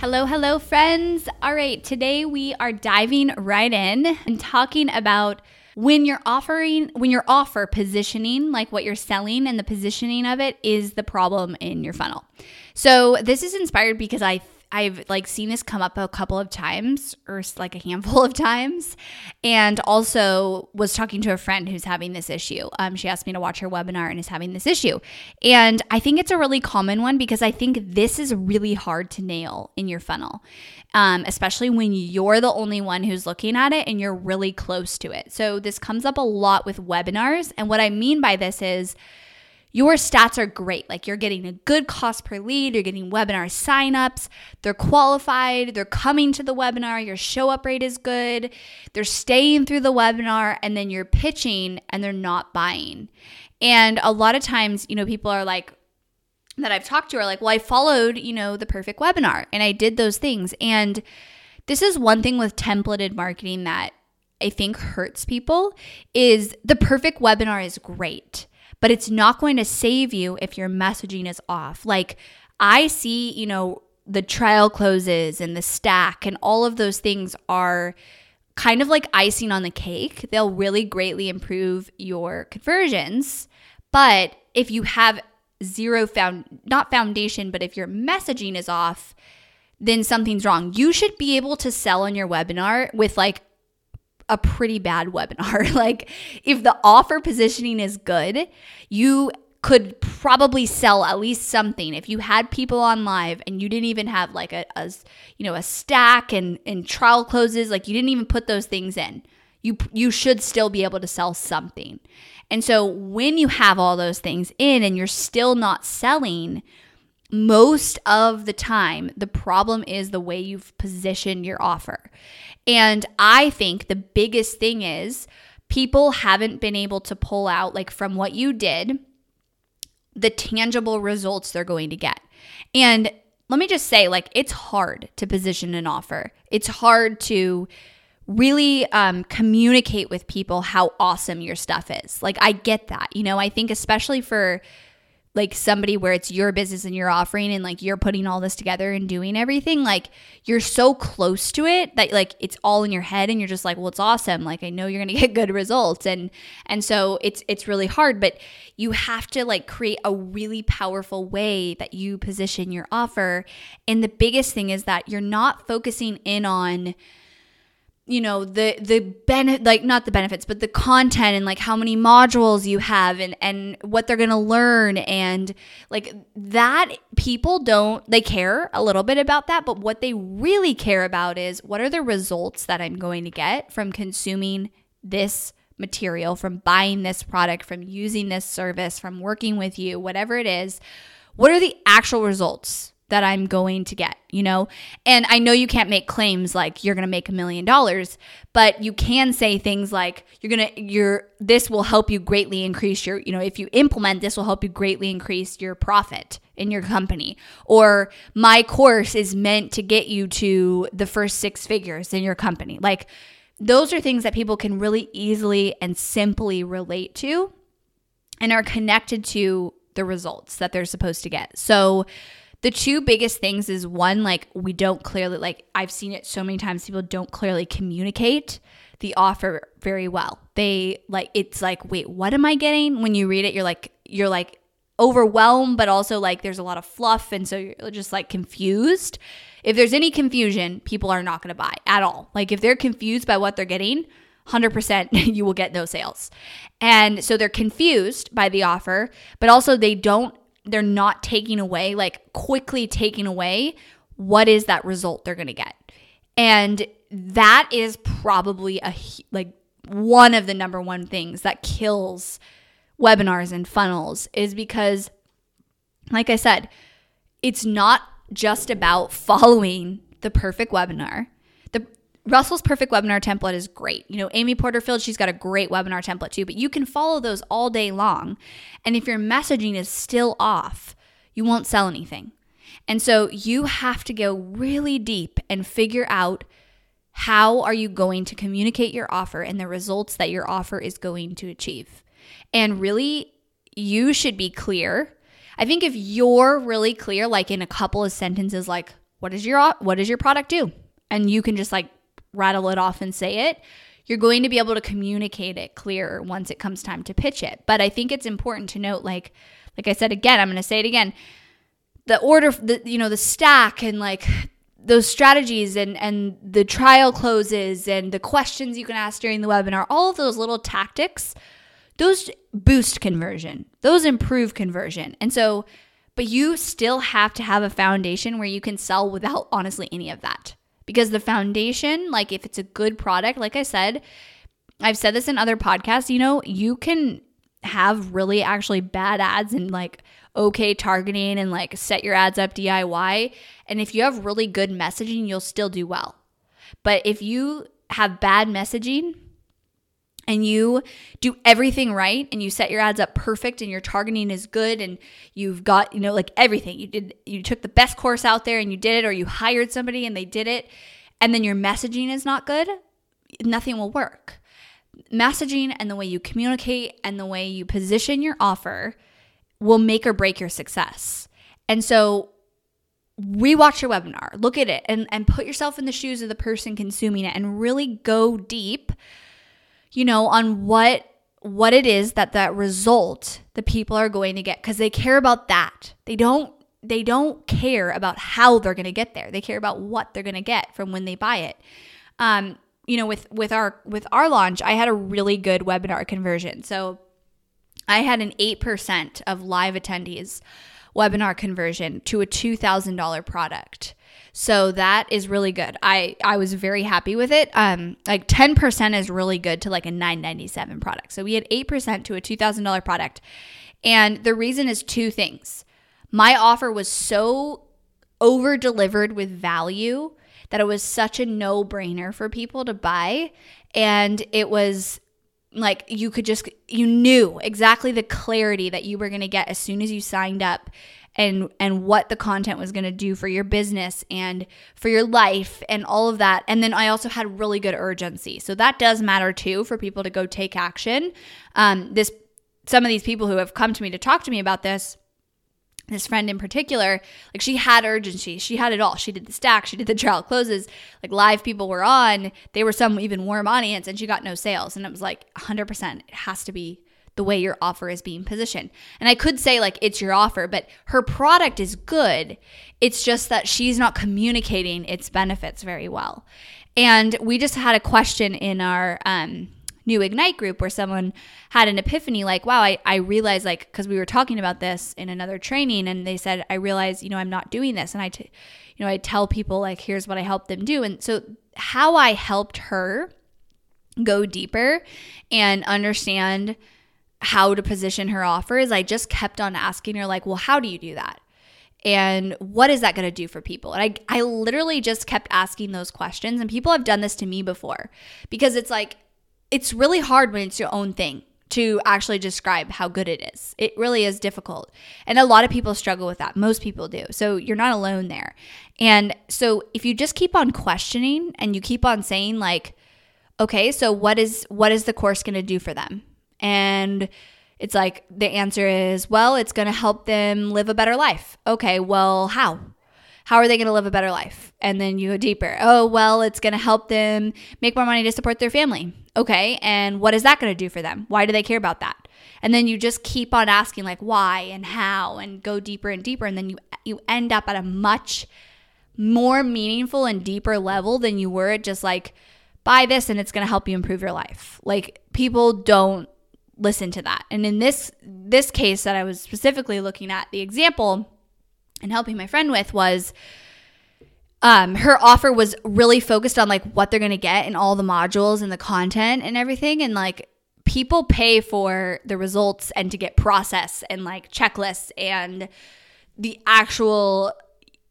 Hello, hello, friends. All right, today we are diving right in and talking about when you're offering, when your offer positioning, like what you're selling and the positioning of it, is the problem in your funnel. So, this is inspired because I I've like seen this come up a couple of times or like a handful of times and also was talking to a friend who's having this issue. Um, she asked me to watch her webinar and is having this issue. And I think it's a really common one because I think this is really hard to nail in your funnel. Um, especially when you're the only one who's looking at it and you're really close to it. So, this comes up a lot with webinars. And what I mean by this is, your stats are great. Like you're getting a good cost per lead, you're getting webinar signups, they're qualified, they're coming to the webinar, your show up rate is good, they're staying through the webinar, and then you're pitching and they're not buying. And a lot of times, you know, people are like, that I've talked to are like, well, I followed, you know, the perfect webinar and I did those things. And this is one thing with templated marketing that I think hurts people is the perfect webinar is great but it's not going to save you if your messaging is off. Like I see, you know, the trial closes and the stack and all of those things are kind of like icing on the cake. They'll really greatly improve your conversions. But if you have zero found not foundation, but if your messaging is off, then something's wrong. You should be able to sell on your webinar with like a pretty bad webinar. like if the offer positioning is good, you could probably sell at least something if you had people on live and you didn't even have like a, a you know a stack and and trial closes like you didn't even put those things in you you should still be able to sell something and so when you have all those things in and you're still not selling most of the time, the problem is the way you've positioned your offer. And I think the biggest thing is people haven't been able to pull out, like from what you did, the tangible results they're going to get. And let me just say, like, it's hard to position an offer, it's hard to really um, communicate with people how awesome your stuff is. Like, I get that. You know, I think especially for like somebody where it's your business and you're offering and like you're putting all this together and doing everything like you're so close to it that like it's all in your head and you're just like well it's awesome. Like i know you're going to get good results. And and so it's it's really hard but you have to like create a really powerful way that you position your offer. And the biggest thing is that you're not focusing in on you know the the benefit like not the benefits but the content and like how many modules you have and and what they're going to learn and like that people don't they care a little bit about that but what they really care about is what are the results that I'm going to get from consuming this material from buying this product from using this service from working with you whatever it is. What are the actual results that I'm going to get, you know? And I know you can't make claims like you're going to make a million dollars, but you can say things like you're going to you're this will help you greatly increase your, you know, if you implement this will help you greatly increase your profit in your company or my course is meant to get you to the first six figures in your company. Like those are things that people can really easily and simply relate to and are connected to the results that they're supposed to get. So the two biggest things is one like we don't clearly like I've seen it so many times people don't clearly communicate the offer very well. They like it's like wait, what am I getting? When you read it you're like you're like overwhelmed, but also like there's a lot of fluff. And so you're just like confused. If there's any confusion, people are not going to buy at all. Like if they're confused by what they're getting, 100% you will get no sales. And so they're confused by the offer, but also they don't, they're not taking away, like quickly taking away what is that result they're going to get. And that is probably a, like, one of the number one things that kills webinars and funnels is because, like I said, it's not just about following the perfect webinar. Russell's perfect webinar template is great. You know, Amy Porterfield, she's got a great webinar template too, but you can follow those all day long. And if your messaging is still off, you won't sell anything. And so you have to go really deep and figure out how are you going to communicate your offer and the results that your offer is going to achieve. And really, you should be clear. I think if you're really clear, like in a couple of sentences, like what is your what does your product do, and you can just like rattle it off and say it, you're going to be able to communicate it clearer once it comes time to pitch it. But I think it's important to note, like like I said again, I'm going to say it again. The order, the you know, the stack and like those strategies and and the trial closes and the questions you can ask during the webinar, all of those little tactics those boost conversion, those improve conversion. And so, but you still have to have a foundation where you can sell without honestly any of that. Because the foundation, like if it's a good product, like I said, I've said this in other podcasts, you know, you can have really actually bad ads and like okay targeting and like set your ads up DIY. And if you have really good messaging, you'll still do well. But if you have bad messaging, and you do everything right and you set your ads up perfect and your targeting is good and you've got you know like everything. You did you took the best course out there and you did it or you hired somebody and they did it and then your messaging is not good nothing will work. Messaging and the way you communicate and the way you position your offer will make or break your success. And so rewatch your webinar look at it and, and put yourself in the shoes of the person consuming it and really go deep you know, on what what it is that that result the people are going to get because they care about that. They don't they don't care about how they're going to get there. They care about what they're going to get from when they buy it. Um, you know, with with our with our launch, I had a really good webinar conversion. So I had an 8% of live attendees webinar conversion to a $2,000 product. So that is really good. I I was very happy with it. Um like 10% is really good to like a 997 product. So we had 8% to a $2000 product. And the reason is two things. My offer was so over delivered with value that it was such a no-brainer for people to buy and it was like you could just you knew exactly the clarity that you were going to get as soon as you signed up and and what the content was going to do for your business and for your life and all of that. And then i also had really good urgency. So that does matter too for people to go take action. Um, this some of these people who have come to me to talk to me about this this friend in particular, like she had urgency. She had it all. She did the stack, she did the trial closes. Like live people were on, they were some even warm audience, and she got no sales. And it was like 100%. It has to be the way your offer is being positioned. And I could say, like, it's your offer, but her product is good. It's just that she's not communicating its benefits very well. And we just had a question in our um, new Ignite group where someone had an epiphany like, wow, I, I realized, like, because we were talking about this in another training, and they said, I realized, you know, I'm not doing this. And I, t- you know, I tell people, like, here's what I helped them do. And so, how I helped her go deeper and understand how to position her offers, I just kept on asking her, like, well, how do you do that? And what is that going to do for people? And I, I literally just kept asking those questions. And people have done this to me before because it's like, it's really hard when it's your own thing to actually describe how good it is. It really is difficult. And a lot of people struggle with that. Most people do. So you're not alone there. And so if you just keep on questioning and you keep on saying like okay, so what is what is the course going to do for them? And it's like the answer is, well, it's going to help them live a better life. Okay, well, how? How are they going to live a better life? And then you go deeper. Oh, well, it's going to help them make more money to support their family. Okay. And what is that going to do for them? Why do they care about that? And then you just keep on asking like why and how and go deeper and deeper and then you you end up at a much more meaningful and deeper level than you were at just like buy this and it's going to help you improve your life. Like people don't listen to that. And in this this case that I was specifically looking at, the example and helping my friend with was um, her offer was really focused on like what they're going to get in all the modules and the content and everything and like people pay for the results and to get process and like checklists and the actual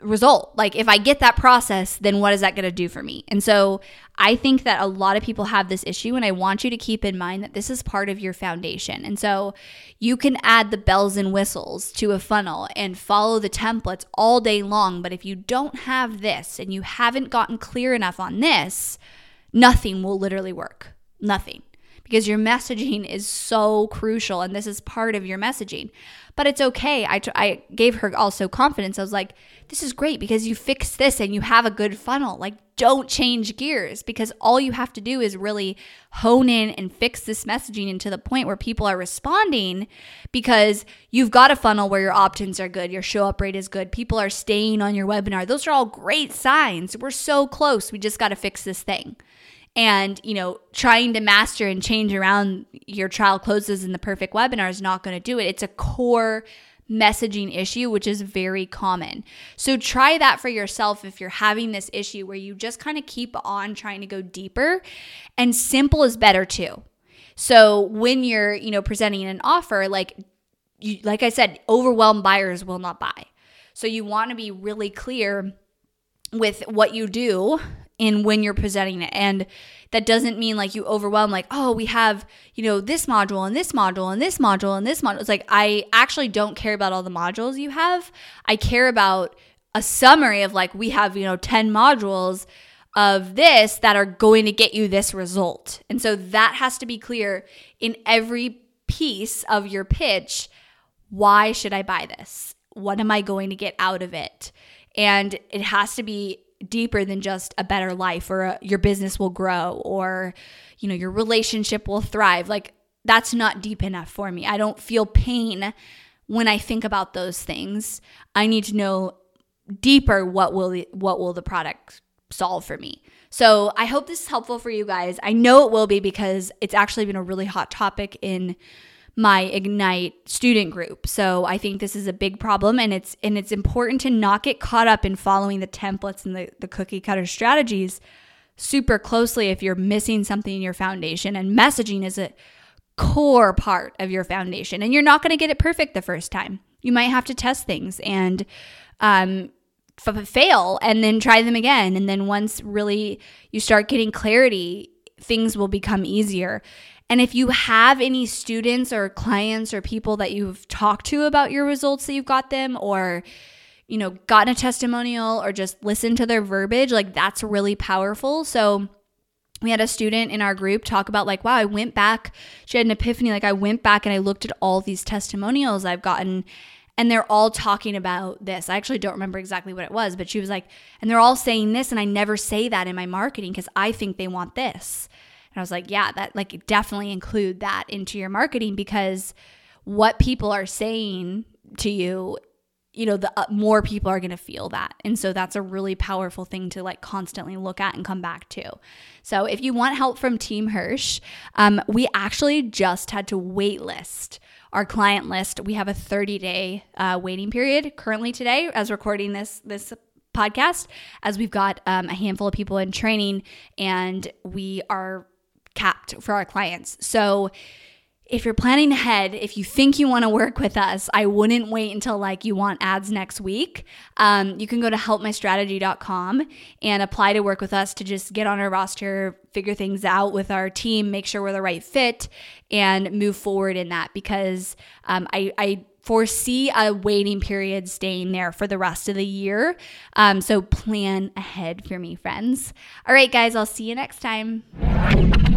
result. Like if I get that process, then what is that going to do for me? And so I think that a lot of people have this issue and I want you to keep in mind that this is part of your foundation. And so you can add the bells and whistles to a funnel and follow the templates all day long, but if you don't have this and you haven't gotten clear enough on this, nothing will literally work. Nothing because your messaging is so crucial and this is part of your messaging. But it's okay. I I gave her also confidence. I was like, this is great because you fix this and you have a good funnel. Like, don't change gears because all you have to do is really hone in and fix this messaging into the point where people are responding because you've got a funnel where your opt ins are good, your show up rate is good, people are staying on your webinar. Those are all great signs. We're so close. We just got to fix this thing and you know trying to master and change around your trial closes in the perfect webinar is not going to do it. It's a core messaging issue which is very common. So try that for yourself if you're having this issue where you just kind of keep on trying to go deeper. And simple is better too. So when you're you know presenting an offer like you, like i said overwhelmed buyers will not buy. So you want to be really clear with what you do in when you're presenting it. And that doesn't mean like you overwhelm, like, oh, we have, you know, this module and this module and this module and this module. It's like, I actually don't care about all the modules you have. I care about a summary of like, we have, you know, 10 modules of this that are going to get you this result. And so that has to be clear in every piece of your pitch. Why should I buy this? What am I going to get out of it? And it has to be deeper than just a better life or a, your business will grow or you know your relationship will thrive. Like that's not deep enough for me. I don't feel pain when i think about those things. I need to know deeper what will the, what will the product solve for me. So i hope this is helpful for you guys. I know it will be because it's actually been a really hot topic in my Ignite student group. So I think this is a big problem and it's and it's important to not get caught up in following the templates and the, the cookie cutter strategies super closely if you're missing something in your foundation. And messaging is a core part of your foundation. And you're not going to get it perfect the first time. You might have to test things and um, f- fail and then try them again. And then once really you start getting clarity, things will become easier. And if you have any students or clients or people that you've talked to about your results that you've got them or you know, gotten a testimonial or just listened to their verbiage, like that's really powerful. So we had a student in our group talk about like wow i went back. She had an epiphany like i went back and i looked at all these testimonials i've gotten and they're all talking about this. I actually don't remember exactly what it was but she was like and they're all saying this and i never say that in my marketing because i think they want this and I was like, yeah, that like definitely include that into your marketing because what people are saying to you you know the uh, more people are going to feel that. And so that's a really powerful thing to like constantly look at and come back to. So if you want help from team hirsch um, we actually just had to wait list our client list. We have a 30 day uh, waiting period currently today as recording this this podcast as we've got um, a handful of people in training and we are capped for our clients. So if you're planning ahead, if you think you want to work with us, I wouldn't wait until like you want ads next week. Um, you can go to helpmystrategy.com and apply to work with us to just get on our roster, figure things out with our team, make sure we're the right fit, and move forward in that because um, I, I foresee a waiting period staying there for the rest of the year. Um, so plan ahead for me, friends. All right, guys, I'll see you next time.